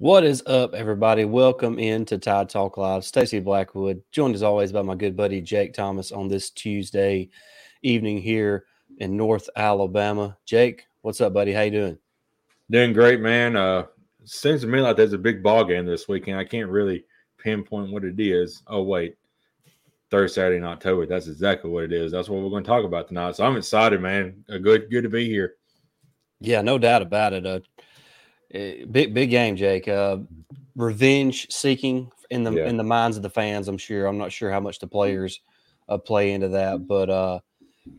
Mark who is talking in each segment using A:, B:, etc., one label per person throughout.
A: What is up, everybody? Welcome into Tide Talk Live. Stacey Blackwood, joined as always by my good buddy Jake Thomas on this Tuesday evening here in North Alabama. Jake, what's up, buddy? How you doing?
B: Doing great, man. Uh, seems to me like there's a big ball game this weekend. I can't really pinpoint what it is. Oh wait, third Saturday in October. That's exactly what it is. That's what we're going to talk about tonight. So I'm excited, man. Uh, good, good to be here.
A: Yeah, no doubt about it. Uh, Eh, big big game, Jake. Uh, revenge seeking in the yeah. in the minds of the fans. I'm sure. I'm not sure how much the players uh, play into that, but uh,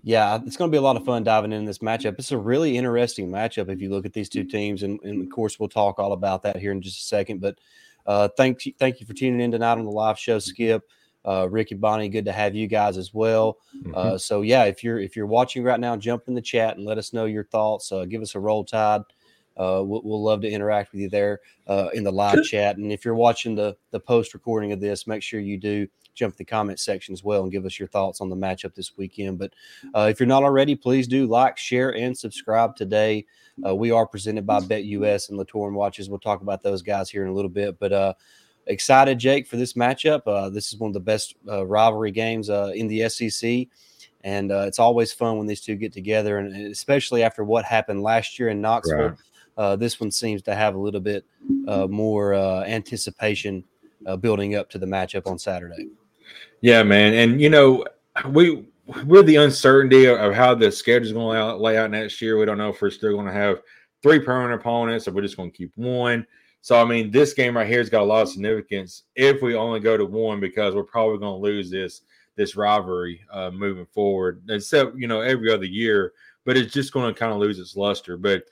A: yeah, it's going to be a lot of fun diving in this matchup. It's a really interesting matchup if you look at these two teams, and, and of course we'll talk all about that here in just a second. But uh, thank you, thank you for tuning in tonight on the live show, Skip. Uh, Ricky Bonnie, good to have you guys as well. Mm-hmm. Uh, so yeah, if you're if you're watching right now, jump in the chat and let us know your thoughts. Uh, give us a roll tide. Uh, we'll, we'll, love to interact with you there uh, in the live chat. And if you're watching the the post recording of this, make sure you do jump to the comment section as well and give us your thoughts on the matchup this weekend. But uh, if you're not already, please do like, share, and subscribe today. Uh, we are presented by BetUS and Latour Watches. We'll talk about those guys here in a little bit. But uh, excited, Jake, for this matchup. Uh, this is one of the best rivalry games in the SEC. And it's always fun when these two get together, and especially after what happened last year in Knoxville. Right uh, this one seems to have a little bit uh, more uh, anticipation uh, building up to the matchup on Saturday.
B: Yeah, man, and you know we we're the uncertainty of how the schedule is going to lay out next year. We don't know if we're still going to have three permanent opponents or we're just going to keep one. So I mean, this game right here has got a lot of significance if we only go to one because we're probably going to lose this this rivalry uh, moving forward. Except you know every other year, but it's just going to kind of lose its luster. But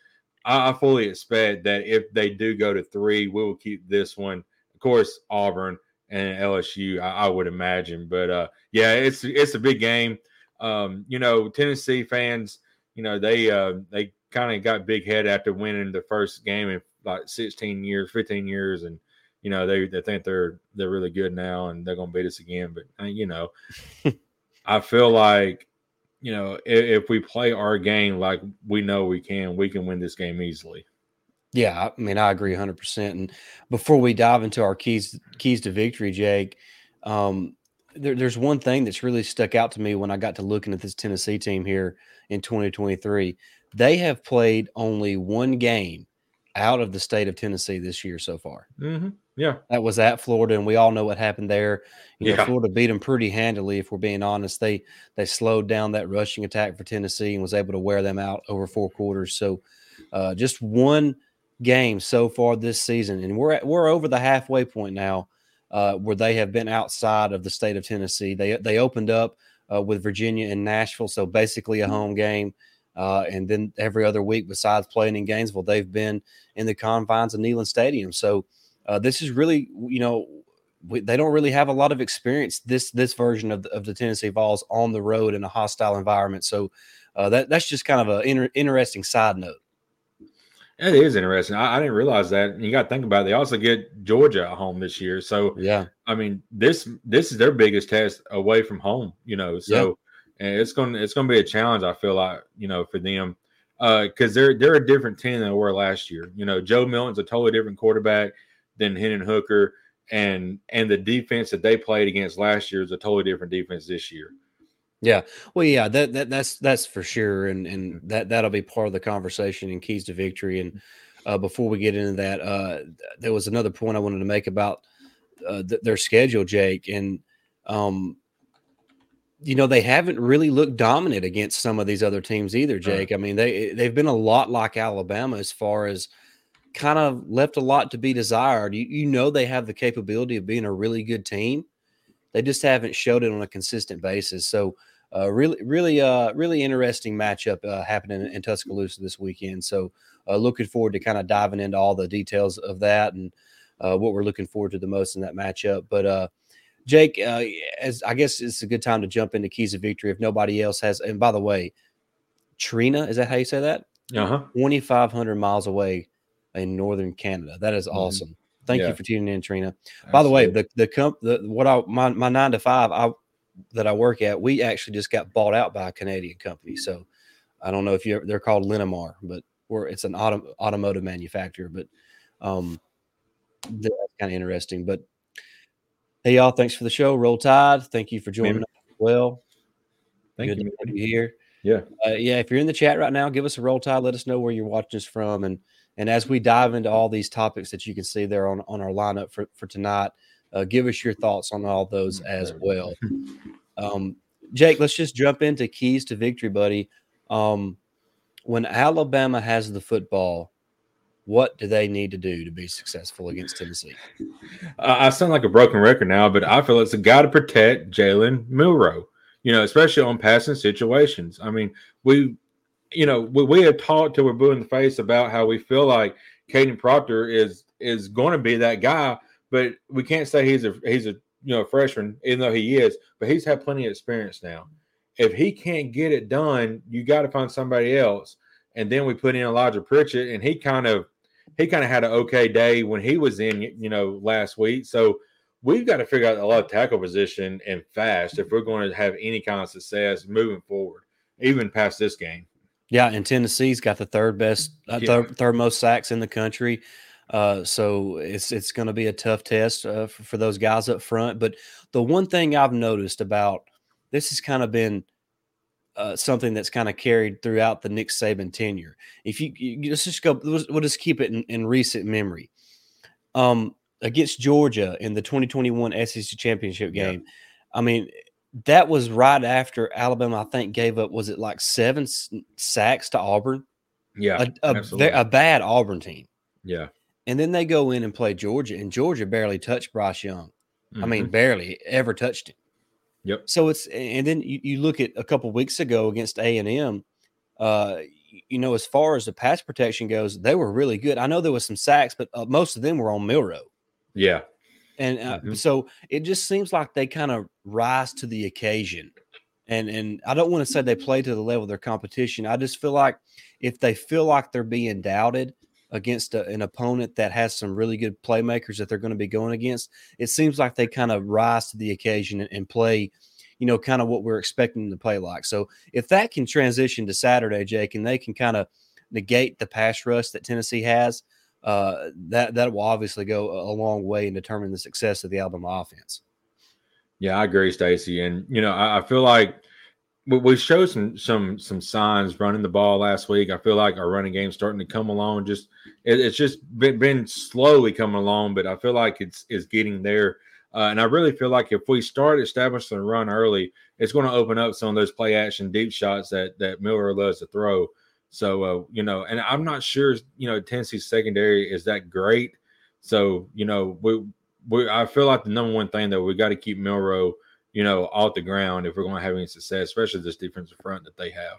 B: I, I fully expect that if they do go to three, we will keep this one. Of course, Auburn and LSU, I, I would imagine. But uh, yeah, it's it's a big game. Um, you know, Tennessee fans, you know, they uh, they kind of got big head after winning the first game in like 16 years, 15 years, and you know they they think they're they're really good now and they're gonna beat us again. But uh, you know, I feel like you know, if, if, we play our game like we know we can, we can win this game easily.
A: Yeah, I mean, I agree 100%. And before we dive into our keys keys to victory, Jake, um, there, there's one thing that's really stuck out to me when I got to looking at this Tennessee team here in 2023. They have played only one game out of the state of Tennessee this year so far.
B: Mm-hmm. Yeah.
A: That was at Florida, and we all know what happened there. You yeah. know, Florida beat them pretty handily, if we're being honest. They they slowed down that rushing attack for Tennessee and was able to wear them out over four quarters. So uh, just one game so far this season, and we're at, we're over the halfway point now, uh, where they have been outside of the state of Tennessee. They they opened up uh, with Virginia and Nashville, so basically a home game. Uh, and then every other week, besides playing in Gainesville, they've been in the confines of Neyland Stadium. So uh, this is really, you know, we, they don't really have a lot of experience this this version of the, of the Tennessee Vols on the road in a hostile environment. So uh, that that's just kind of an inter- interesting side note.
B: It is interesting. I, I, didn't realize that. You got to think about it. They also get Georgia at home this year. So
A: yeah,
B: I mean this this is their biggest test away from home. You know, so yeah. it's going it's going to be a challenge. I feel like you know for them because uh, they're they're a different team than they were last year. You know, Joe Milton's a totally different quarterback than Hendon Hooker, and and the defense that they played against last year is a totally different defense this year.
A: Yeah, well, yeah, that, that that's that's for sure, and and that that'll be part of the conversation and keys to victory. And uh, before we get into that, uh, there was another point I wanted to make about uh, th- their schedule, Jake, and um, you know they haven't really looked dominant against some of these other teams either, Jake. I mean they they've been a lot like Alabama as far as kind of left a lot to be desired. You, you know they have the capability of being a really good team. They just haven't showed it on a consistent basis. So uh, really, really, uh, really interesting matchup uh, happening in Tuscaloosa this weekend. So uh, looking forward to kind of diving into all the details of that and uh, what we're looking forward to the most in that matchup. But uh, Jake, uh, as I guess it's a good time to jump into keys of victory if nobody else has. And by the way, Trina, is that how you say that?
B: Uh huh.
A: 2,500 miles away in northern Canada. That is mm-hmm. awesome. Mm-hmm. Thank yeah. you for tuning in, Trina. Absolutely. By the way, the the comp the what I my, my nine to five I that I work at, we actually just got bought out by a Canadian company. So I don't know if you ever, they're called Linamar, but we're it's an auto, automotive manufacturer. But um, that's kind of interesting. But hey, y'all, thanks for the show. Roll Tide. Thank you for joining us. Well,
B: thank
A: Good
B: you.
A: To be here.
B: Yeah,
A: uh, yeah. If you're in the chat right now, give us a roll tide. Let us know where you're watching us from, and and as we dive into all these topics that you can see there on on our lineup for for tonight, uh, give us your thoughts on all those as well. Um, Jake, let's just jump into keys to victory, buddy. Um, when Alabama has the football, what do they need to do to be successful against Tennessee?
B: Uh, I sound like a broken record now, but I feel it's a guy to protect Jalen Milroe. You know, especially on passing situations. I mean, we, you know, we, we have talked we're blue in the face about how we feel like Kadyn Proctor is is going to be that guy, but we can't say he's a he's a you know freshman, even though he is. But he's had plenty of experience now. If he can't get it done, you got to find somebody else. And then we put in Elijah Pritchett, and he kind of he kind of had an okay day when he was in, you know, last week. So we've got to figure out a lot of tackle position and fast if we're going to have any kind of success moving forward, even past this game.
A: Yeah, and Tennessee's got the third best, uh, yeah. third, third most sacks in the country. Uh, so it's it's going to be a tough test uh, for, for, those guys up front. But the one thing I've noticed about this has kind of been uh, something that's kind of carried throughout the Nick Saban tenure. If you, you let's just go, we'll just keep it in, in recent memory. Um, against Georgia in the 2021 SEC championship game, yeah. I mean, that was right after Alabama, I think, gave up, was it like seven sacks to Auburn?
B: Yeah.
A: A, a, a bad Auburn team.
B: Yeah.
A: And then they go in and play Georgia, and Georgia barely touched Bryce Young. Mm-hmm. I mean, mm-hmm. barely ever touched him.
B: Yep.
A: So it's and then you, you look at a couple weeks ago against A and M. Uh, you know, as far as the pass protection goes, they were really good. I know there was some sacks, but uh, most of them were on Milroe.
B: Yeah.
A: And uh, mm-hmm. so it just seems like they kind of rise to the occasion. And and I don't want to say they play to the level of their competition. I just feel like if they feel like they're being doubted against a, an opponent that has some really good playmakers that they're going to be going against, it seems like they kind of rise to the occasion and, and play, you know, kind of what we're expecting them to play like. So if that can transition to Saturday, Jake, and they can kind of negate the pass rush that Tennessee has, uh, that that will obviously go a, a long way in determining the success of the Alabama offense.
B: Yeah, I agree, Stacey, and you know, I, I feel like we showed some some some signs running the ball last week. I feel like our running game's starting to come along. Just it, it's just been, been slowly coming along, but I feel like it's is getting there. Uh, and I really feel like if we start establishing the run early, it's going to open up some of those play action deep shots that that Milroe loves to throw. So uh, you know, and I'm not sure you know Tennessee's secondary is that great. So you know, we we I feel like the number one thing that we got to keep Milroe, – you know, off the ground if we're going to have any success, especially this defensive front that they have.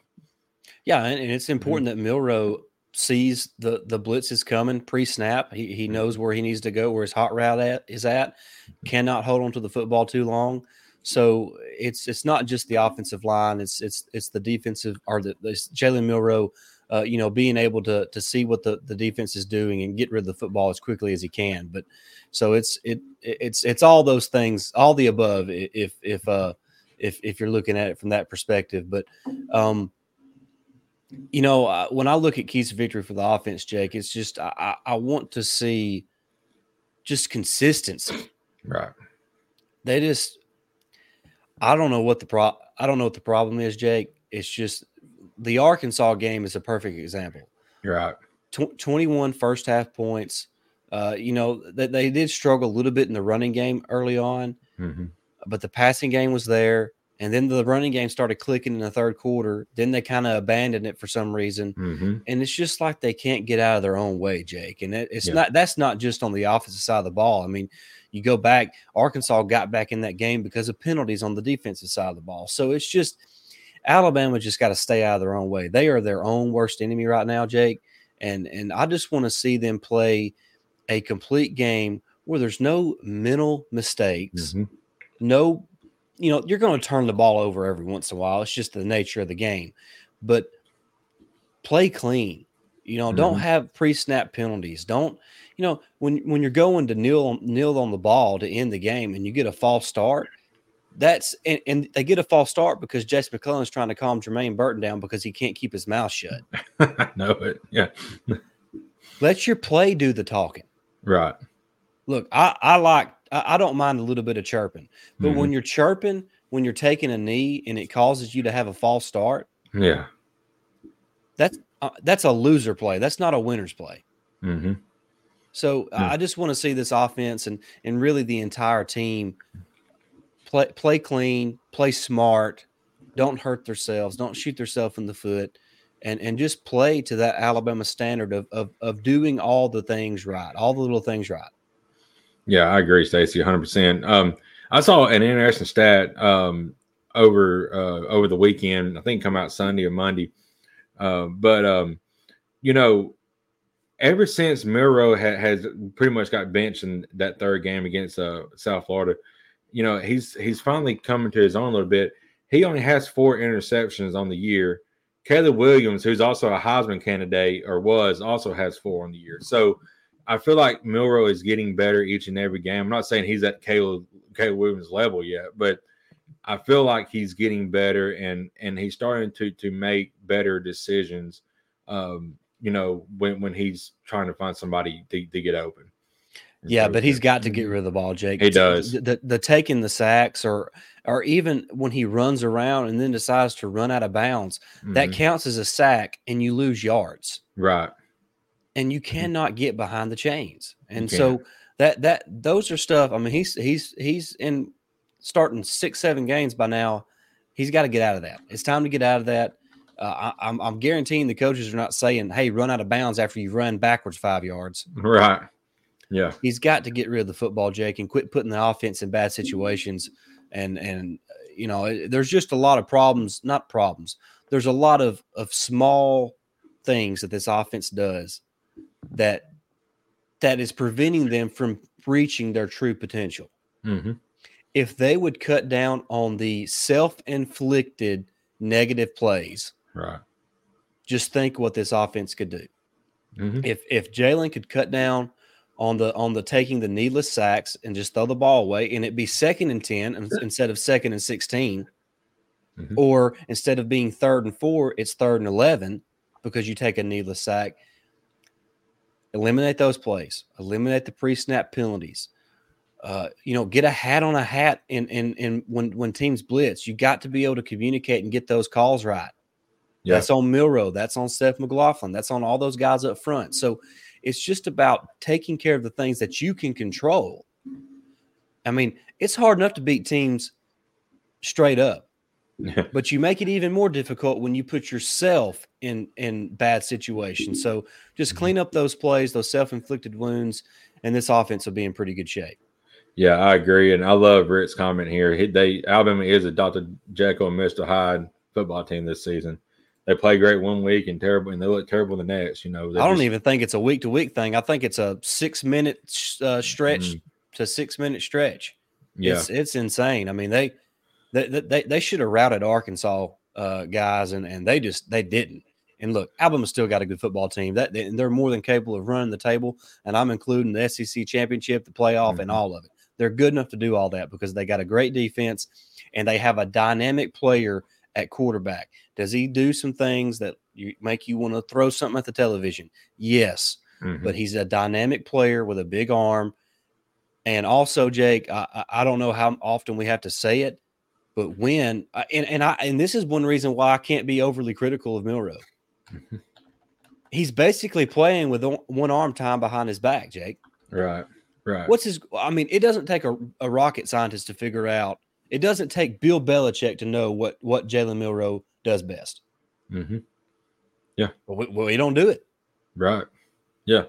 A: Yeah, and, and it's mm-hmm. important mm-hmm. that Milroe sees the the blitz is coming pre-snap. He he mm-hmm. knows where he needs to go, where his hot route at is at. Cannot hold on to the football too long. So it's it's not just the offensive line. It's it's it's the defensive or the, Jalen Milroe. Uh, you know, being able to to see what the the defense is doing and get rid of the football as quickly as he can. But so it's it it's it's all those things, all the above. If if uh if if you're looking at it from that perspective, but um, you know, uh, when I look at keys to victory for the offense, Jake, it's just I I want to see just consistency.
B: Right.
A: They just I don't know what the pro I don't know what the problem is, Jake. It's just the Arkansas game is a perfect example.
B: You're right.
A: Tw- 21 first half points Uh, you know, they, they did struggle a little bit in the running game early on, mm-hmm. but the passing game was there. And then the running game started clicking in the third quarter. Then they kind of abandoned it for some reason. Mm-hmm. And it's just like they can't get out of their own way, Jake. And it, it's yeah. not that's not just on the offensive side of the ball. I mean, you go back, Arkansas got back in that game because of penalties on the defensive side of the ball. So it's just Alabama just got to stay out of their own way. They are their own worst enemy right now, Jake. And and I just want to see them play a complete game where there's no mental mistakes, mm-hmm. no you know, you're going to turn the ball over every once in a while. It's just the nature of the game. But play clean. You know, mm-hmm. don't have pre-snap penalties. Don't, you know, when when you're going to kneel kneel on the ball to end the game and you get a false start, that's and, and they get a false start because Jase McClellan is trying to calm Jermaine Burton down because he can't keep his mouth shut.
B: I know it. Yeah.
A: Let your play do the talking.
B: Right.
A: Look, I, I like I, I don't mind a little bit of chirping, but mm-hmm. when you're chirping, when you're taking a knee and it causes you to have a false start,
B: yeah,
A: that's uh, that's a loser play. That's not a winner's play.
B: Mm-hmm.
A: So mm-hmm. I just want to see this offense and and really the entire team play play clean, play smart, don't hurt themselves, don't shoot themselves in the foot, and and just play to that Alabama standard of of of doing all the things right, all the little things right.
B: Yeah, I agree, Stacey, 100%. Um, I saw an interesting stat um, over uh, over the weekend. I think come out Sunday or Monday. Uh, but um, you know, ever since Milroe ha- has pretty much got benched in that third game against uh, South Florida, you know, he's he's finally coming to his own a little bit. He only has four interceptions on the year. Caleb Williams, who's also a Heisman candidate or was, also has four on the year. So I feel like Milroe is getting better each and every game. I'm not saying he's at Caleb, Caleb Williams level yet, but I feel like he's getting better and and he's starting to to make better decisions. Um, you know, when when he's trying to find somebody to, to get open.
A: Yeah, but he's got to get rid of the ball, Jake.
B: He does.
A: The, the, the taking the sacks or or even when he runs around and then decides to run out of bounds, mm-hmm. that counts as a sack and you lose yards.
B: Right
A: and you mm-hmm. cannot get behind the chains. And so that that those are stuff. I mean, he's he's he's in starting six seven games by now. He's got to get out of that. It's time to get out of that. Uh, I, am I'm, I'm guaranteeing the coaches are not saying, "Hey, run out of bounds after you've run backwards five yards."
B: Right. Yeah.
A: He's got to get rid of the football, Jake, and quit putting the offense in bad situations. And and you know, there's just a lot of problems. Not problems. There's a lot of of small things that this offense does that that is preventing them from reaching their true potential.
B: Mm-hmm.
A: If they would cut down on the self-inflicted negative plays,
B: right?
A: Just think what this offense could do.
B: Mm-hmm.
A: If if Jalen could cut down on the on the taking the needless sacks and just throw the ball away, and it be second and ten instead of second and 16 mm-hmm. or instead of being third and four, it's third and eleven because you take a needless sack eliminate those plays, eliminate the pre-snap penalties. Uh, you know, get a hat on a hat in in in when when teams blitz. You got to be able to communicate and get those calls right. Yeah. That's on Milroe. That's on Seth McLaughlin. That's on all those guys up front. So it's just about taking care of the things that you can control. I mean, it's hard enough to beat teams straight up. but you make it even more difficult when you put yourself in in bad situations. So just mm-hmm. clean up those plays, those self-inflicted wounds, and this offense will be in pretty good shape.
B: Yeah, I agree, and I love Rick's comment here. He, they Alabama is a Dr. Jekyll and Mr. Hyde football team this season. They play great one week and terrible, and they look terrible the next. You know,
A: I don't just, even think it's a week to week thing. I think it's a six minute uh, stretch mm-hmm. to six minute stretch. Yeah, it's, it's insane. I mean they they they, they should have routed Arkansas uh, guys, and and they just they didn't. And look, Alabama's still got a good football team. That they're more than capable of running the table. And I'm including the SEC championship, the playoff, mm-hmm. and all of it. They're good enough to do all that because they got a great defense and they have a dynamic player at quarterback. Does he do some things that you make you want to throw something at the television? Yes, mm-hmm. but he's a dynamic player with a big arm. And also, Jake, I, I don't know how often we have to say it, but when and and I and this is one reason why I can't be overly critical of Milroe. He's basically playing with one arm tied behind his back, Jake.
B: Right. Right.
A: What's his? I mean, it doesn't take a, a rocket scientist to figure out. It doesn't take Bill Belichick to know what what Jalen Milroe does best.
B: Mm-hmm. Yeah.
A: Well we, well, we don't do it.
B: Right. Yeah.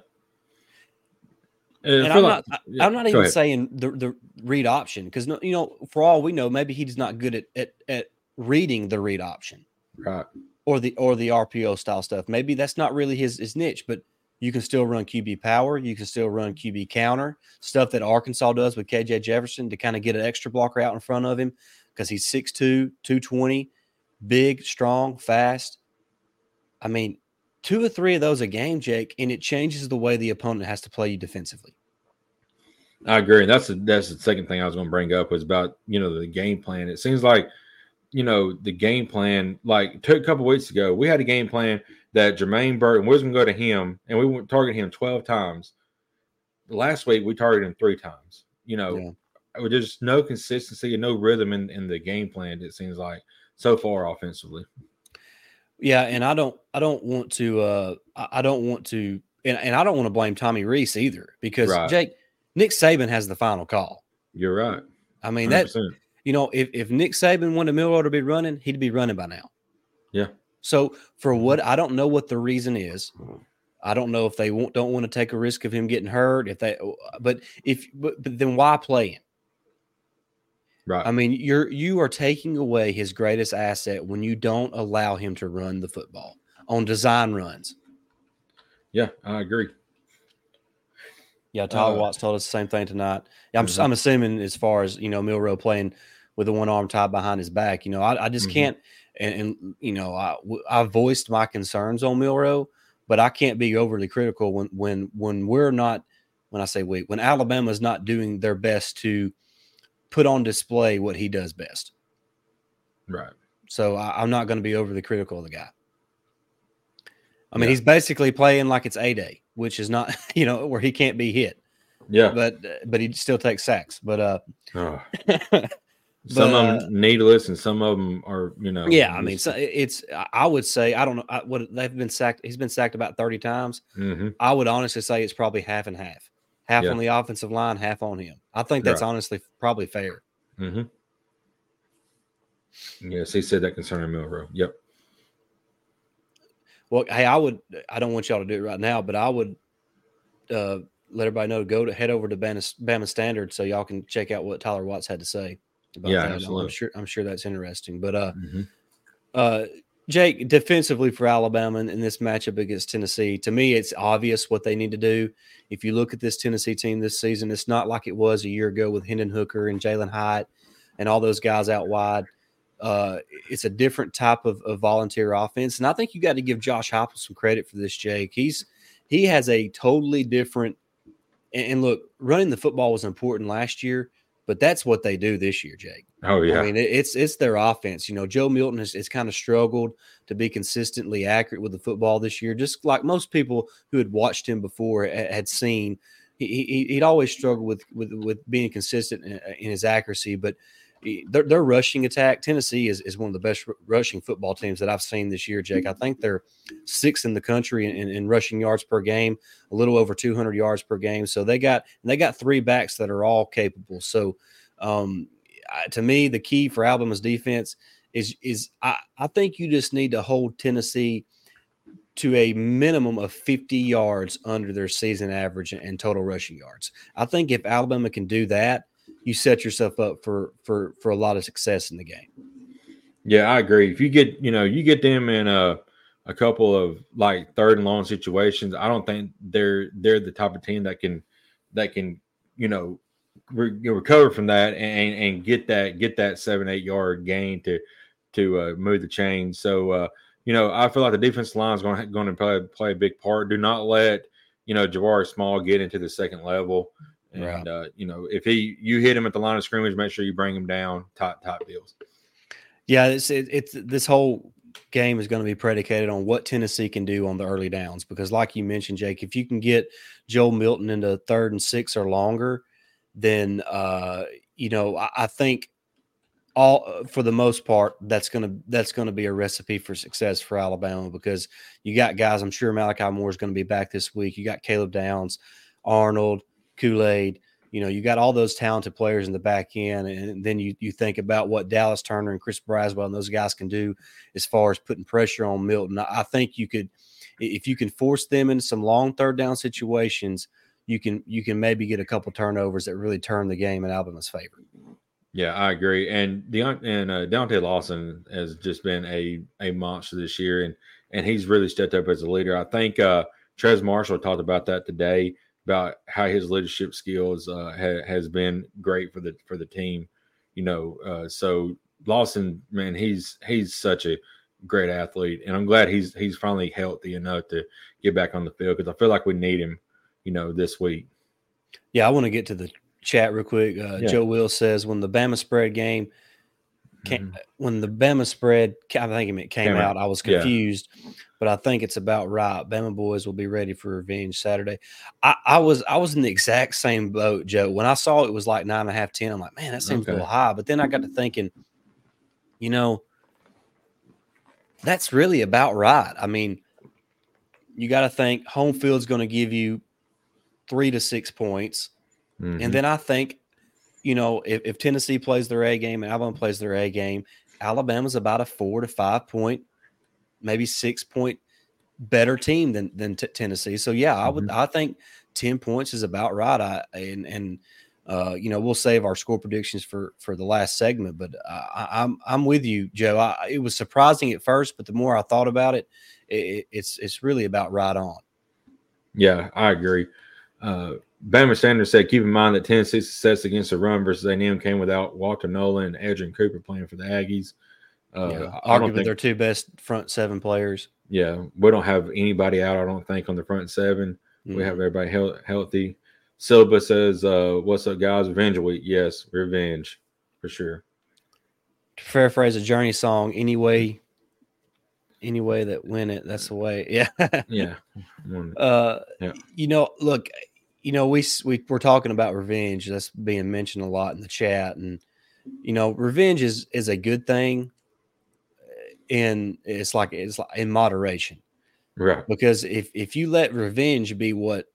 A: And I'm like, not. Yeah, I'm not even ahead. saying the the read option because no, you know, for all we know, maybe he's not good at at, at reading the read option.
B: Right.
A: Or the or the RPO style stuff. Maybe that's not really his his niche, but you can still run QB power. You can still run QB counter stuff that Arkansas does with KJ Jefferson to kind of get an extra blocker out in front of him because he's 6'2, 220, big, strong, fast. I mean, two or three of those a game, Jake, and it changes the way the opponent has to play you defensively.
B: I agree. And That's the, that's the second thing I was going to bring up was about you know the game plan. It seems like you know the game plan. Like a couple weeks ago, we had a game plan that Jermaine Burton was going to go to him, and we went target him twelve times. Last week we targeted him three times. You know, yeah. there's no consistency and no rhythm in, in the game plan. It seems like so far offensively.
A: Yeah, and I don't I don't want to uh I don't want to and, and I don't want to blame Tommy Rees either because right. Jake Nick Saban has the final call.
B: You're right.
A: I mean 100%. that you know if if Nick Saban wanted Milroe to be running, he'd be running by now.
B: Yeah.
A: So for what I don't know what the reason is. I don't know if they won't, don't want to take a risk of him getting hurt. If they, but if but, but then why play him?
B: Right.
A: I mean, you're you are taking away his greatest asset when you don't allow him to run the football on design runs.
B: Yeah, I agree.
A: Yeah, Tyler uh, Watts told us the same thing tonight. Yeah, I'm, mm-hmm. I'm assuming as far as you know, Milroe playing with the one arm tied behind his back. You know, I, I just mm-hmm. can't. And, and, you know, I I voiced my concerns on Milroe, but I can't be overly critical when when when we're not. When I say we, when Alabama's not doing their best to put on display what he does best.
B: Right.
A: So I, am not going to be overly critical of the guy. I mean, yeah. he's basically playing like it's a day, which is not, you know, where he can't be hit.
B: Yeah.
A: But but he still takes sacks. But uh
B: oh. some but, of them needless and some of them are, you know.
A: Yeah, I mean, so it's I would say I don't know I, what they've been sacked. He's been sacked about 30 times.
B: Mm-hmm.
A: I would honestly say it's probably half and half half yeah. on the offensive line, half on him. I think that's right. honestly probably fair.
B: Mm-hmm. Yes, he said that concerning Milroe. Yep.
A: Well, hey, I would. I don't want y'all to do it right now, but I would uh, let everybody know to go to head over to Bama, Bama Standard so y'all can check out what Tyler Watts had to say.
B: About yeah, that. absolutely.
A: I'm sure. I'm sure that's interesting. But uh, mm-hmm. uh, Jake, defensively for Alabama in, in this matchup against Tennessee, to me, it's obvious what they need to do. If you look at this Tennessee team this season, it's not like it was a year ago with Hendon Hooker and Jalin Hyatt and all those guys out wide. Uh, it's a different type of, of, volunteer offense, and I think you got to give Josh Heupel some credit for this. Jake, he's he has a totally different. And, and look, running the football was important last year, but that's what they do this year, Jake.
B: Oh yeah,
A: I mean it's it's their offense. You know, Joe Milton has, has kind of struggled to be consistently accurate with the football this year, just like most people who had watched him before had seen. He, he would always struggled with with with being consistent in, in his accuracy, but their, their rushing attack. Tennessee is, is one of the best rushing football teams that I've seen this year, Jake. I think they're sixth in the country in, in, in, rushing yards per game, a little over 200 yards per game. So they got they got three backs that are all capable. So um, to me, the key for Alabama's defense is is I, I think you just need to hold Tennessee to a minimum of 50 yards under their season average and total rushing yards. I think if Alabama can do that, you set yourself up for for for a lot of success in the game.
B: Yeah, I agree. If you get you know you get them in a a couple of like third and long situations, I don't think they're they're the type of team that can that can you know re- recover from that and and get that get that seven eight yard gain to to uh, move the chain. So uh, you know I feel like the defense line is going going to play play a big part. Do not let you know Jabari Small get into the second level. And right. uh, you know, if he you hit him at the line of scrimmage, make sure you bring him down. Top top deals.
A: Yeah, it's it, it's this whole game is going to be predicated on what Tennessee can do on the early downs because, like you mentioned, Jake, if you can get Joe Milton into third and six or longer, then uh, you know I, I think all for the most part that's going to that's going to be a recipe for success for Alabama because you got guys I'm sure Malachi Moore is going to be back this week you got Caleb Downs Arnold Kool Aid. You know, you got all those talented players in the back end, and then you you think about what Dallas Turner and Chris Braswell and those guys can do as far as putting pressure on Milton. I think you could, if you can force them into some long third down situations, you can you can maybe get a couple turnovers that really turn the game in Alabama's favor.
B: Yeah, I agree. And Deont- and uh, Deontae Lawson has just been a a monster this year, and and he's really stepped up as a leader. I think uh, Trez Marshall talked about that today about how his leadership skills uh, ha- has been great for the for the team. You know, uh, so Lawson, man, he's he's such a great athlete, and I'm glad he's he's finally healthy enough to get back on the field because I feel like we need him. You know, this week.
A: Yeah, I want to get to the chat real quick. Uh, yeah. Joe Will says when the Bama spread game came, mm-hmm. when the Bama spread, I think it came, came out, I was confused, yeah. But I think it's about right. Bama boys will be ready for revenge Saturday. I, I, was I was in the exact same boat, Joe. When I saw it was like nine and a half, ten, I'm like, man, that seems okay. a little high. But then I got to thinking, you know, that's really about right. I mean, you got to think home field's going to give you three to six points. Mm-hmm. And then I think, you know, if, if, Tennessee plays their A game and Alabama plays their A game, Alabama's about a four to five point, maybe six point better team than than t- Tennessee. So yeah, I would mm-hmm. I think ten points is about right. I and and uh, you know we'll save our score predictions for for the last segment, but I, I'm, I'm with you, Joe. I, it was surprising at first, but the more I thought about it, it it's it's really about right on.
B: Yeah, I agree. Uh, Bama Standard said, keep in mind that Tennessee's success against the run versus A&M came without Walter Nolen and Edgerrin Cooper playing for the Aggies.
A: Uh, yeah, arguably think, their two best front seven players.
B: Yeah, we don't have anybody out, I don't think, on the front 7 mm-hmm. We have everybody he- healthy. Silva says, uh, what's up, guys? Revenge week. Yes, revenge for sure.
A: To paraphrase a Journey song, anyway, any way that win it, that's the way. Yeah.
B: yeah.
A: Uh, yeah. You know, look, you know, we, we we're talking about revenge. That's being mentioned a lot in the chat, and you know, revenge is is a good thing. And it's like it's like in moderation,
B: right?
A: Because if if you let revenge be what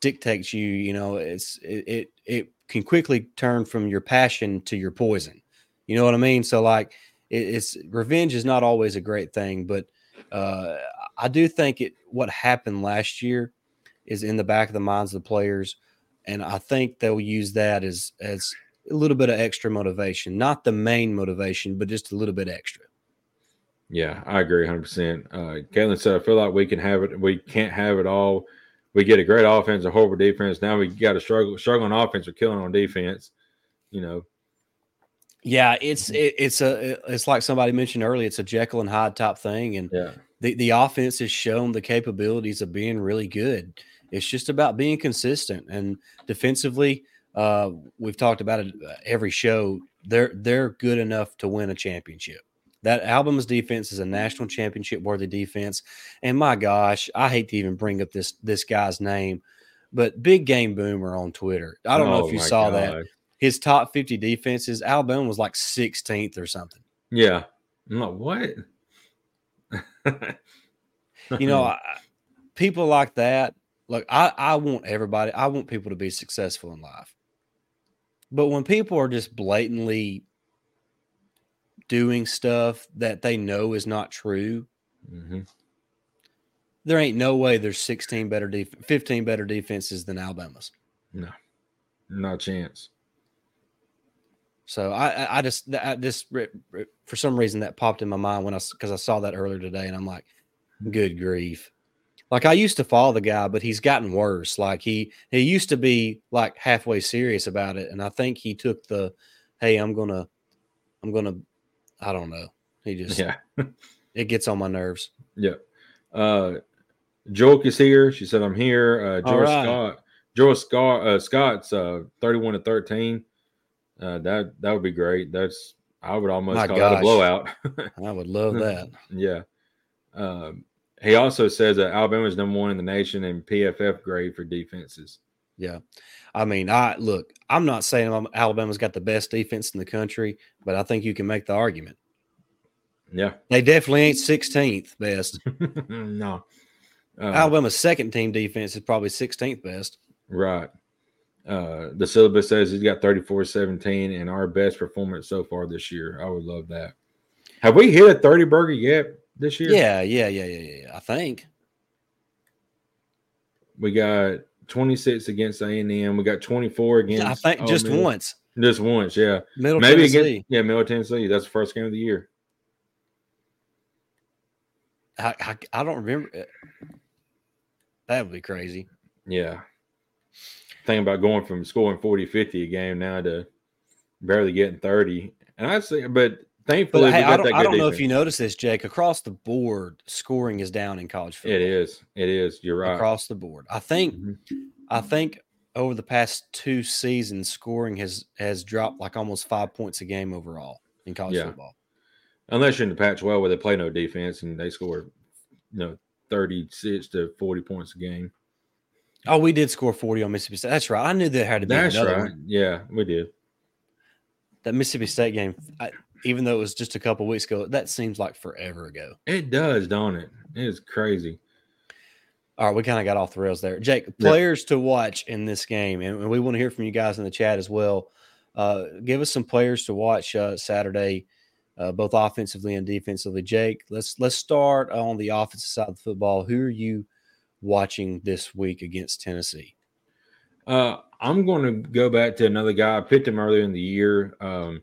A: dictates you, you know, it's it it, it can quickly turn from your passion to your poison. You know what I mean? So like, it, it's revenge is not always a great thing, but uh, I do think it what happened last year is in the back of the minds of the players, and I think they'll use that as as a little bit of extra motivation, not the main motivation, but just a little bit extra.
B: Yeah, I agree 100%. Uh, Caitlin said, I feel like we can have it. We can't have it all. We get a great offense, a horrible defense. Now we got to struggle, struggling offense or killing on defense. You know.
A: Yeah, it's it, it's a it's like somebody mentioned earlier. It's a Jekyll and Hyde type thing, and
B: yeah.
A: the the offense has shown the capabilities of being really good. It's just about being consistent and defensively. Uh, we've talked about it uh, every show. They're they're good enough to win a championship. That Alabama's defense is a mm-hmm. national championship worthy defense. And my gosh, I hate to even bring up this this guy's name, but Big Game Boomer on Twitter. I don't oh know if oh you saw God. that. His top 50 defenses, Alabama was like 16th or something.
B: Yeah. I'm like, what?
A: you know, I, people like that Look, I, I want everybody, I want people to be successful in life. But when people are just blatantly doing stuff that they know is not true, mm-hmm. there ain't no way there's 16 better, def- 15 better defenses than Alabama's.
B: No, no chance.
A: So I, I just, I just for some reason that popped in my mind when I, because I saw that earlier today, and I'm like, good grief. Like I used to follow the guy, but he's gotten worse. Like he he used to be like halfway serious about it, and I think he took the, hey, I'm gonna, I'm gonna, I don't know. He just
B: yeah,
A: it gets on my nerves.
B: Yeah. Uh, Joke is here. She said, "I'm here." Uh, George right. Scott, George Scott, uh, Scott's uh, 31 to 13. Uh, that that would be great. That's I would almost my call gosh. that a blowout.
A: I would love that.
B: yeah. Um, he also says that Alabama is number one in the nation in PFF grade for defenses.
A: Yeah. I mean, I look, I'm not saying Alabama's got the best defense in the country, but I think you can make the argument.
B: Yeah.
A: They definitely ain't 16th best.
B: no.
A: Uh, Alabama's second team defense is probably 16th best.
B: Right. Uh, the syllabus says he's got 34 17 and our best performance so far this year. I would love that. Have we hit a 30 burger yet this year?
A: Yeah, yeah, yeah, yeah, yeah. I think
B: we got 26 against A and M. We got 24 against.
A: I think oh, just once.
B: Just once, yeah.
A: Middle Maybe Tennessee. Against,
B: yeah, Middle Tennessee. That's the first game of the year.
A: I, I, I don't remember. That would be crazy.
B: Yeah. Think about going from scoring 40, 50 a game now to barely getting 30. And I say, but thankfully,
A: but, hey, I don't, I don't know if you notice this, Jake. Across the board, scoring is down in college football.
B: It is. It is. You're right.
A: Across the board. I think, mm-hmm. I think over the past two seasons, scoring has has dropped like almost five points a game overall in college yeah. football.
B: Unless you're in the Pac-12 where they play no defense and they score, you know, 36 to 40 points a game.
A: Oh, we did score 40 on Mississippi State. That's right. I knew there had to be That's another right. One.
B: Yeah, we did.
A: That Mississippi State game, I, even though it was just a couple weeks ago, that seems like forever ago.
B: It does, don't it? It is crazy.
A: All right, we kind of got off the rails there. Jake, players yeah. to watch in this game, and we want to hear from you guys in the chat as well. Uh, give us some players to watch uh, Saturday uh, both offensively and defensively. Jake, let's let's start on the offensive side of the football. Who are you watching this week against Tennessee?
B: Uh, I'm going to go back to another guy. I picked him earlier in the year. Um,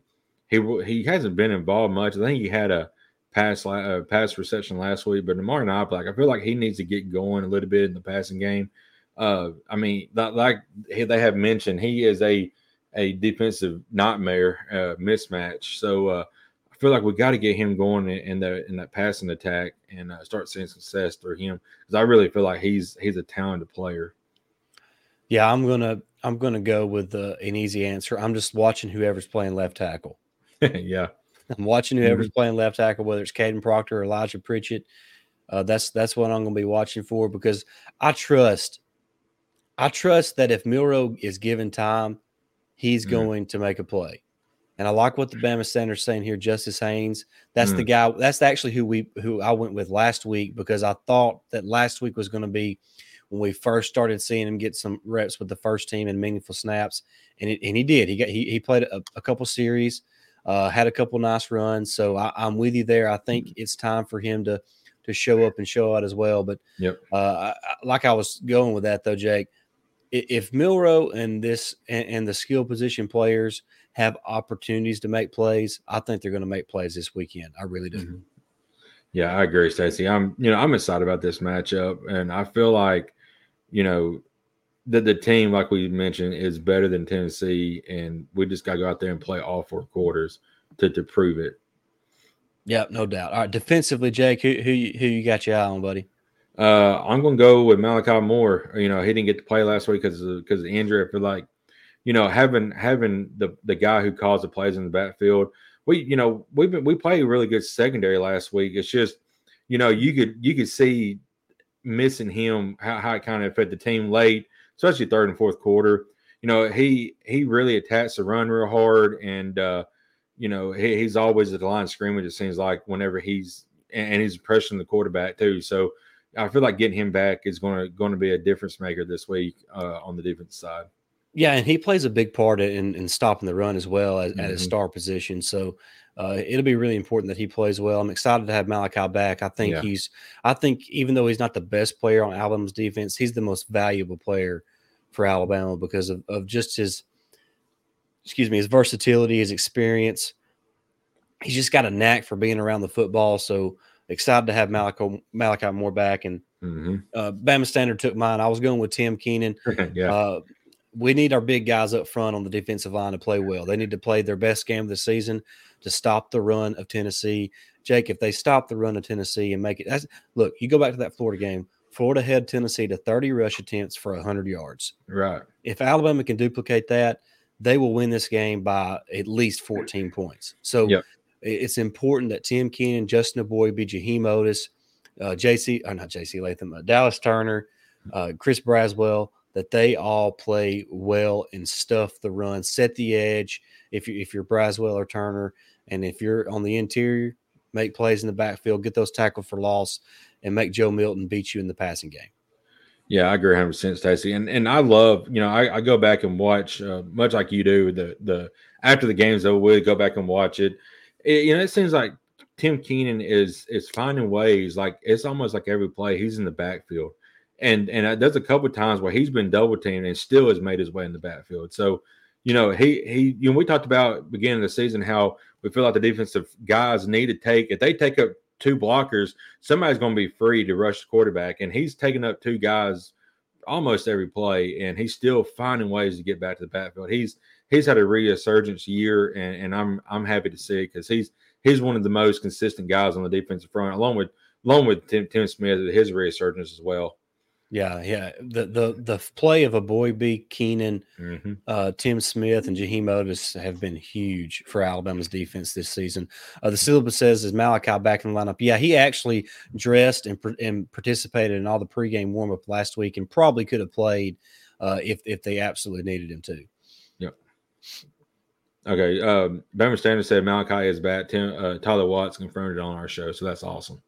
B: he he hasn't been involved much. I think he had a pass pass reception last week, but Amari Niblack, I feel like he needs to get going a little bit in the passing game. Uh, I mean, like they have mentioned, he is a a defensive nightmare uh, mismatch. So uh, I feel like we got to get him going in, the in that passing attack and uh, start seeing success through him because I really feel like he's he's a talented player.
A: Yeah, I'm gonna I'm gonna go with uh, an easy answer. I'm just watching whoever's playing left tackle.
B: yeah,
A: I'm watching whoever's mm-hmm. playing left tackle, whether it's Kadyn Proctor or Elijah Pritchett. Uh, that's that's what I'm going to be watching for because I trust, I trust that if Milroe is given time, he's mm-hmm. going to make a play. And I like what the Bama Standard is saying here, Justice Haynes. That's mm. the guy. That's actually who we who I went with last week because I thought that last week was going to be when we first started seeing him get some reps with the first team and meaningful snaps, and it, and he did. He got he, he played a, a couple series, uh, had a couple nice runs. So I, am with you there. I think mm. it's time for him to to show up and show out as well. But
B: yep.
A: uh, I, like I was going with that though, Jake. If Milroe and this and, and the skill position players have opportunities to make plays, I think they're going to make plays this weekend. I really do. Mm-hmm.
B: Yeah, I agree, Stacey. I'm, you know, I'm excited about this matchup, and I feel like, you know, that the team, like we mentioned, is better than Tennessee, and we just got to go out there and play all four quarters to to prove it.
A: Yeah, no doubt. All right, defensively, Jake, who who who you got your eye on, buddy?
B: Uh, I'm going to go with Malachi Moore. You know, he didn't get to play last week because because of the injury. I feel like you know, having having the the guy who calls the plays in the backfield. We, you know, we've been we played a really good secondary last week. It's just, you know, you could you could see missing him how, how it kind of affected the team late, especially third and fourth quarter. You know, he he really attacks the run real hard, and uh, you know he, he's always at the line of scrimmage. It seems like whenever he's and he's pressuring the quarterback too. So I feel like getting him back is going to going to be a difference maker this week uh, on the defense side.
A: Yeah, and he plays a big part in, in stopping the run as well as, mm-hmm. at his mm-hmm. star position. So uh, it'll be really important that he plays well. I'm excited to have Malachi back. I think yeah. he's, I think even though he's not the best player on Alabama's defense, he's the most valuable player for Alabama because of, of just his, excuse me, his versatility, his experience. He's just got a knack for being around the football. So excited to have Malachi, Malachi Moore back. And mm-hmm. uh, Bama Standard took mine. I was going with Tim Keenan.
B: yeah. Uh,
A: we need our big guys up front on the defensive line to play well. They need to play their best game of the season to stop the run of Tennessee. Jake, if they stop the run of Tennessee and make it, that's, look, you go back to that Florida game. Florida had Tennessee to 30 rush attempts for 100 yards.
B: Right.
A: If Alabama can duplicate that, they will win this game by at least 14 points. So yep. it's important that Tim Keenan, Justin Eboigbe, Jaheim Oatis, uh, JC, or not JC Latham, uh, Dallas Turner, uh, Chris Braswell, that they all play well and stuff the run, set the edge. If you if you're Braswell or Turner, and if you're on the interior, make plays in the backfield, get those tackle for loss, and make Joe Milton beat you in the passing game.
B: Yeah, I agree 100 percent, Stacey. And and I love, you know, I, I go back and watch uh, much like you do the the after the game's over with, go back and watch it. it. You know, it seems like Tim Keenan is is finding ways. Like it's almost like every play he's in the backfield, and and there's a couple times where he's been double teamed and still has made his way in the backfield. So, you know, he he. You know, we talked about beginning of the season how we feel like the defensive guys need to take if they take up two blockers, somebody's going to be free to rush the quarterback. And he's taking up two guys almost every play, and he's still finding ways to get back to the backfield. He's he's had a resurgence year, and, and I'm I'm happy to see because he's he's one of the most consistent guys on the defensive front, along with along with Tim, Tim Smith, his resurgence as well.
A: Yeah, yeah. The the the play of Eboigbe, Keenan, mm-hmm. uh, Tim Smith, and Jaheim Oatis have been huge for Alabama's defense this season. Uh, the syllabus says is Malachi back in the lineup. Yeah, he actually dressed and, and participated in all the pregame warm up last week, and probably could have played uh, if if they absolutely needed him to.
B: Yep. Okay. Um, Bama Standard said Malachi is back. Tim, uh, Tyler Watts confirmed it on our show, so that's awesome.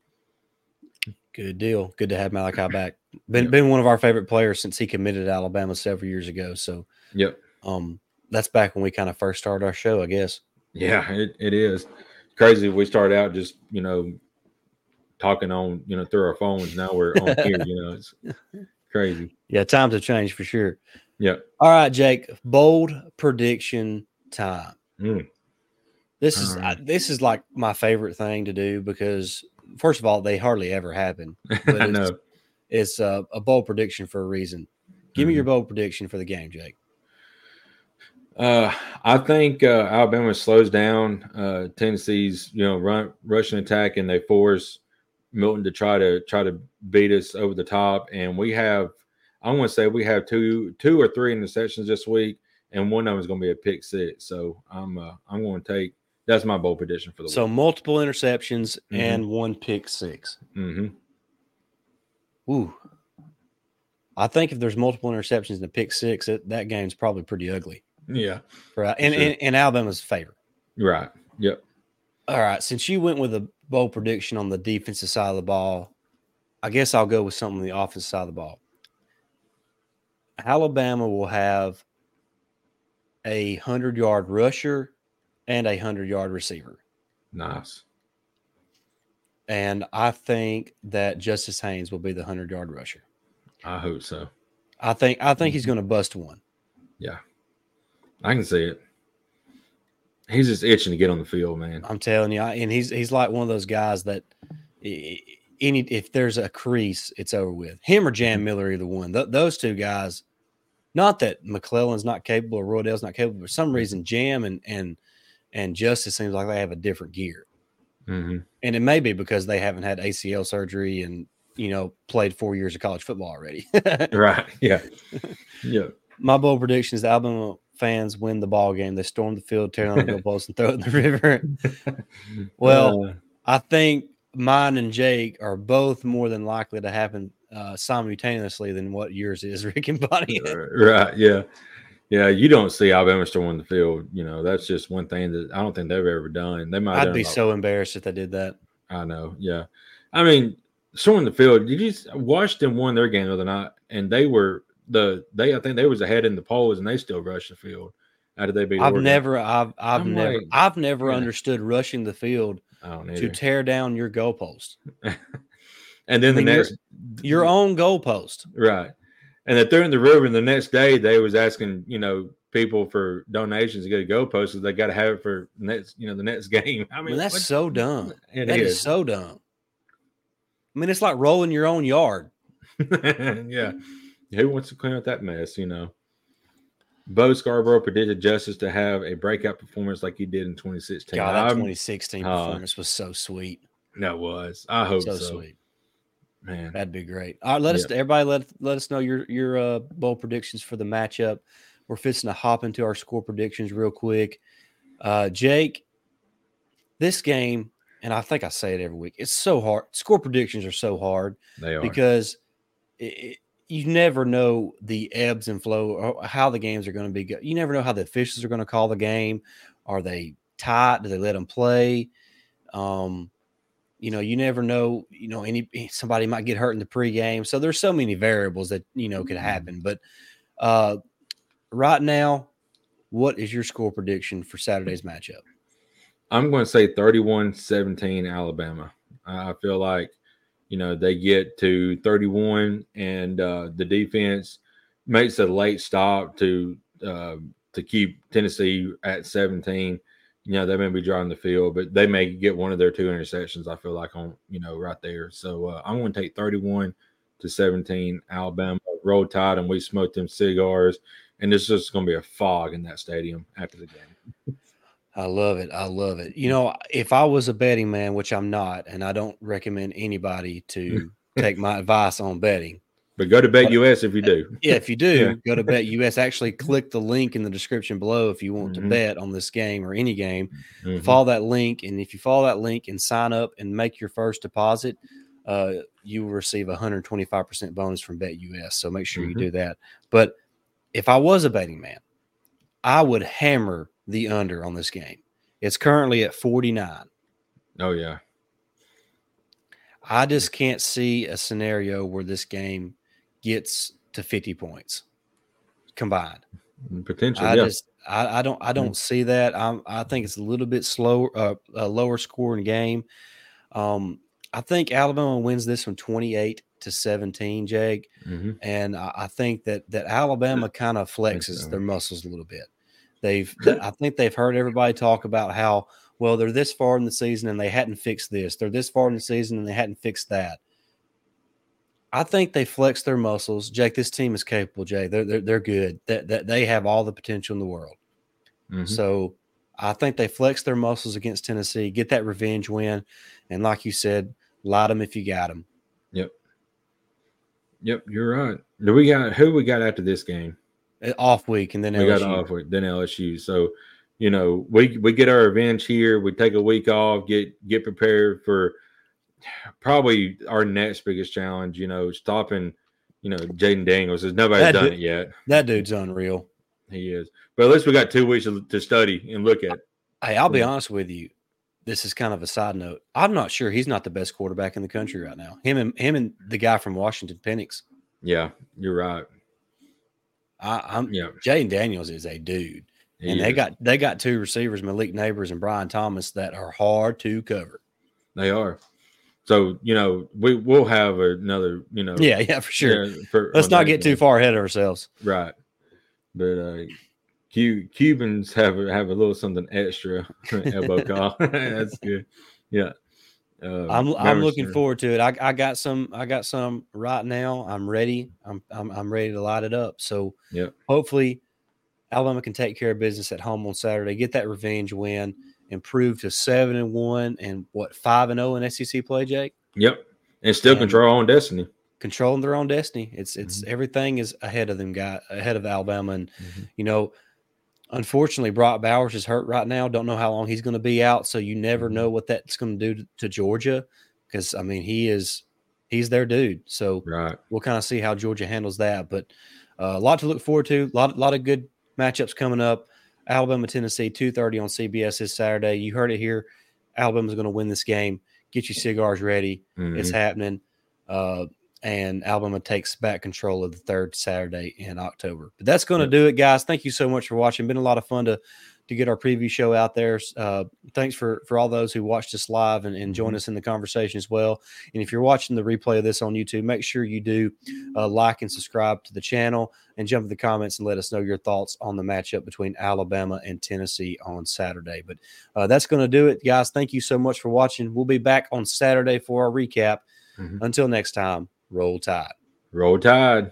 A: Good deal. Good to have Malachi back. Been been one of our favorite players since he committed to Alabama several years ago. So
B: yep.
A: Um, that's back when we kind of first started our show, I guess.
B: Yeah, it, it is crazy. We started out just you know talking on you know through our phones. Now we're on here. You know, it's crazy.
A: Yeah, times have changed for sure.
B: Yeah.
A: All right, Jake. Bold prediction time. Mm. This is right. I, this is like my favorite thing to do because first of all, they hardly ever happen.
B: But I know.
A: It's, a, a bold prediction for a reason. Give mm-hmm. me your mm-hmm. bold prediction for the game, Jake.
B: Uh, I think uh, Alabama slows down uh, Tennessee's you know run rushing attack, and they force Milton to try to try to beat us over the top. And we have, I want to say, we have two two or three interceptions this week, and one of them is going to be a pick six. So I'm uh, I'm going to take that's my bold prediction for the
A: so
B: week.
A: multiple interceptions mm-hmm. and one pick 6
B: Mm-hmm.
A: Ooh, I think if there's multiple interceptions and a pick six, it, that game's probably pretty ugly.
B: Yeah,
A: right. And sure. in, in Alabama's favor.
B: Right. Yep.
A: All right. Since you went with a bold prediction on the defensive side of the ball, I guess I'll go with something on the offensive side of the ball. Alabama will have a hundred yard rusher and a 100 yard receiver.
B: Nice.
A: And I think that Justice Haynes will be the 100 yard rusher.
B: I hope so.
A: I think I think he's going to bust one.
B: Yeah. I can see it. He's just itching to get on the field, man.
A: I'm telling you, and he's he's like one of those guys that any if there's a crease, it's over with. Him or Jam mm-hmm. Miller, either one. Th- those two guys. Not that McClellan's not capable or Roydell's not capable. For some reason, Jam and and and Justice seems like they have a different gear.
B: Mm-hmm.
A: And it may be because they haven't had ACL surgery and you know played four years of college football already.
B: right. Yeah. Yeah.
A: My bold prediction is the Alabama fans win the ball game. They storm the field, tear down the goalpost, and throw it in the river. well, uh, I think mine and Jake are both more than likely to happen uh, simultaneously than what yours is, Rick and Bonnie.
B: right. Yeah. Yeah, you don't see Alabama storming the field. You know, that's just one thing that I don't think they've ever done. They might.
A: I'd be so embarrassed if they did that.
B: I know. Yeah, I mean, storming the field. Did you watch them won their game the other night, and they were the they. I think they was ahead in the polls, and they still rushed the field. How did they beat?
A: I've Oregon? never, I've, I've I'm never, like, I've never yeah. understood rushing the field to tear down your goalpost.
B: and then I mean, the next,
A: your, your own goalpost,
B: right? And that they're in the river. And the next day, they was asking, you know, people for donations to get a goalpost. Because they got to have it for next, you know, the next game.
A: I mean, well, that's what, so dumb. It that is. is so dumb. I mean, it's like rolling your own yard.
B: yeah. Who wants to clean up that mess, you know? Bo Scarborough predicted Justice to have a breakout performance like he did in 2016.
A: God, that 2016 uh, performance was so sweet.
B: That was. I hope so.
A: so. Sweet.
B: Man,
A: that'd be great. All right, let us everybody let let us know your your uh, bowl predictions for the matchup. We're fixing to hop into our score predictions real quick. Uh, Jake, this game, and I think I say it every week. It's so hard. Score predictions are so hard.
B: They are
A: because it, you never know the ebbs and flow or how the games are going to be. You never know how the officials are going to call the game. Are they tight? Do they let them play? Um, You know, you never know. You know, any somebody might get hurt in the pregame, so there's so many variables that you know could happen. But uh, right now, what is your score prediction for Saturday's matchup?
B: I'm going to say 31 17 Alabama. I feel like, you know, they get to 31 and uh, the defense makes a late stop to uh, to keep Tennessee at 17. You know, they may be drawing the field, but they may get one of their two interceptions. I feel like on, you know, right there. So uh, I'm going to take 31 to 17 Alabama. Roll tide and we smoke them cigars. And there's just going to be a fog in that stadium after the game.
A: I love it. I love it. You know, if I was a betting man, which I'm not, and I don't recommend anybody to take my advice on betting.
B: But go to BetUS if you do.
A: Yeah, if you do, go to Bet US. Actually, click the link in the description below if you want mm-hmm. to bet on this game or any game. Mm-hmm. Follow that link, and if you follow that link and sign up and make your first deposit, uh, you will receive a 125% bonus from BetUS. So make sure mm-hmm. you do that. But if I was a betting man, I would hammer the under on this game. It's currently at 49.
B: Oh, yeah.
A: I just can't see a scenario where this game gets to 50 points combined.
B: Mm, potentially,
A: I
B: yeah.
A: just I, I don't I don't mm-hmm. see that. I'm, I think it's a little bit slower, uh, a lower scoring game. Um, I think Alabama wins this from 28 to 17, Jake, mm-hmm. and I, I, think that that Alabama kind of flexes their muscles a little bit. They've, I think they've heard everybody talk about how well they're this far in the season and they hadn't fixed this. They're this far in the season and they hadn't fixed that. I think they flex their muscles. Jake, this team is capable. Jay, they're they're, they're good. That that they have all the potential in the world. Mm-hmm. So I think they flex their muscles against Tennessee, get that revenge win, and like you said, light them if you got them.
B: Yep. Yep, you're right. Do we got who we got after this game?
A: off week, and then
B: we LSU. got off week, then LSU. So you know, we we get our revenge here. We take a week off, get get prepared for probably our next biggest challenge. You know, stopping you know Jayden Daniels. There's nobody's that done
A: dude,
B: it yet.
A: That dude's unreal.
B: He is. But at least we got two weeks to, study and look at.
A: Hey, I'll be honest with you. This is kind of a side note. I'm not sure he's not the best quarterback in the country right now. Him and him and the guy from Washington, Penix.
B: Yeah, you're right.
A: I, am yeah. Jayden Daniels is a dude, he and is. they got they got two receivers, Malik Nabers and Brian Thomas, that are hard to cover.
B: They are. So you know we will have another you know
A: yeah yeah for sure. Yeah, for, Let's not get too far ahead of ourselves.
B: Right, but uh, Cubans have have a little something extra elbow call. That's good. Yeah.
A: Uh, I'm I'm looking sure. forward to it. I, I got some I got some right now. I'm ready. I'm I'm I'm ready to light it up. So
B: yeah,
A: hopefully Alabama can take care of business at home on Saturday, get that revenge win, improve to seven and one and what five and zero oh in SEC play, Jake.
B: Yep, and still and control our own destiny.
A: Controlling their own destiny. It's it's mm-hmm. everything is ahead of them, guy ahead of Alabama, and mm-hmm. you know Unfortunately, Brock Bowers is hurt right now. Don't know how long he's going to be out. So you never know what that's going to do to, to Georgia because, I mean, he is he's their dude. So
B: right.
A: we'll kind of see how Georgia handles that. But uh, a lot to look forward to. A lot, lot of good matchups coming up. Alabama, Tennessee, 2.30 on CBS this Saturday. You heard it here. Alabama's going to win this game. Get your cigars ready. Mm-hmm. It's happening. Uh, and Alabama takes back control of the third Saturday in October. But that's going to do it, guys. Thank you so much for watching. Been a lot of fun to to get our preview show out there. Uh, thanks for for all those who watched us live and, and join mm-hmm. us in the conversation as well. And if you're watching the replay of this on YouTube, make sure you do uh, like and subscribe to the channel and jump in the comments and let us know your thoughts on the matchup between Alabama and Tennessee on Saturday. But uh, that's going to do it, guys. Thank you so much for watching. We'll be back on Saturday for our recap. Mm-hmm. Until next time, Roll Tide.
B: Roll Tide.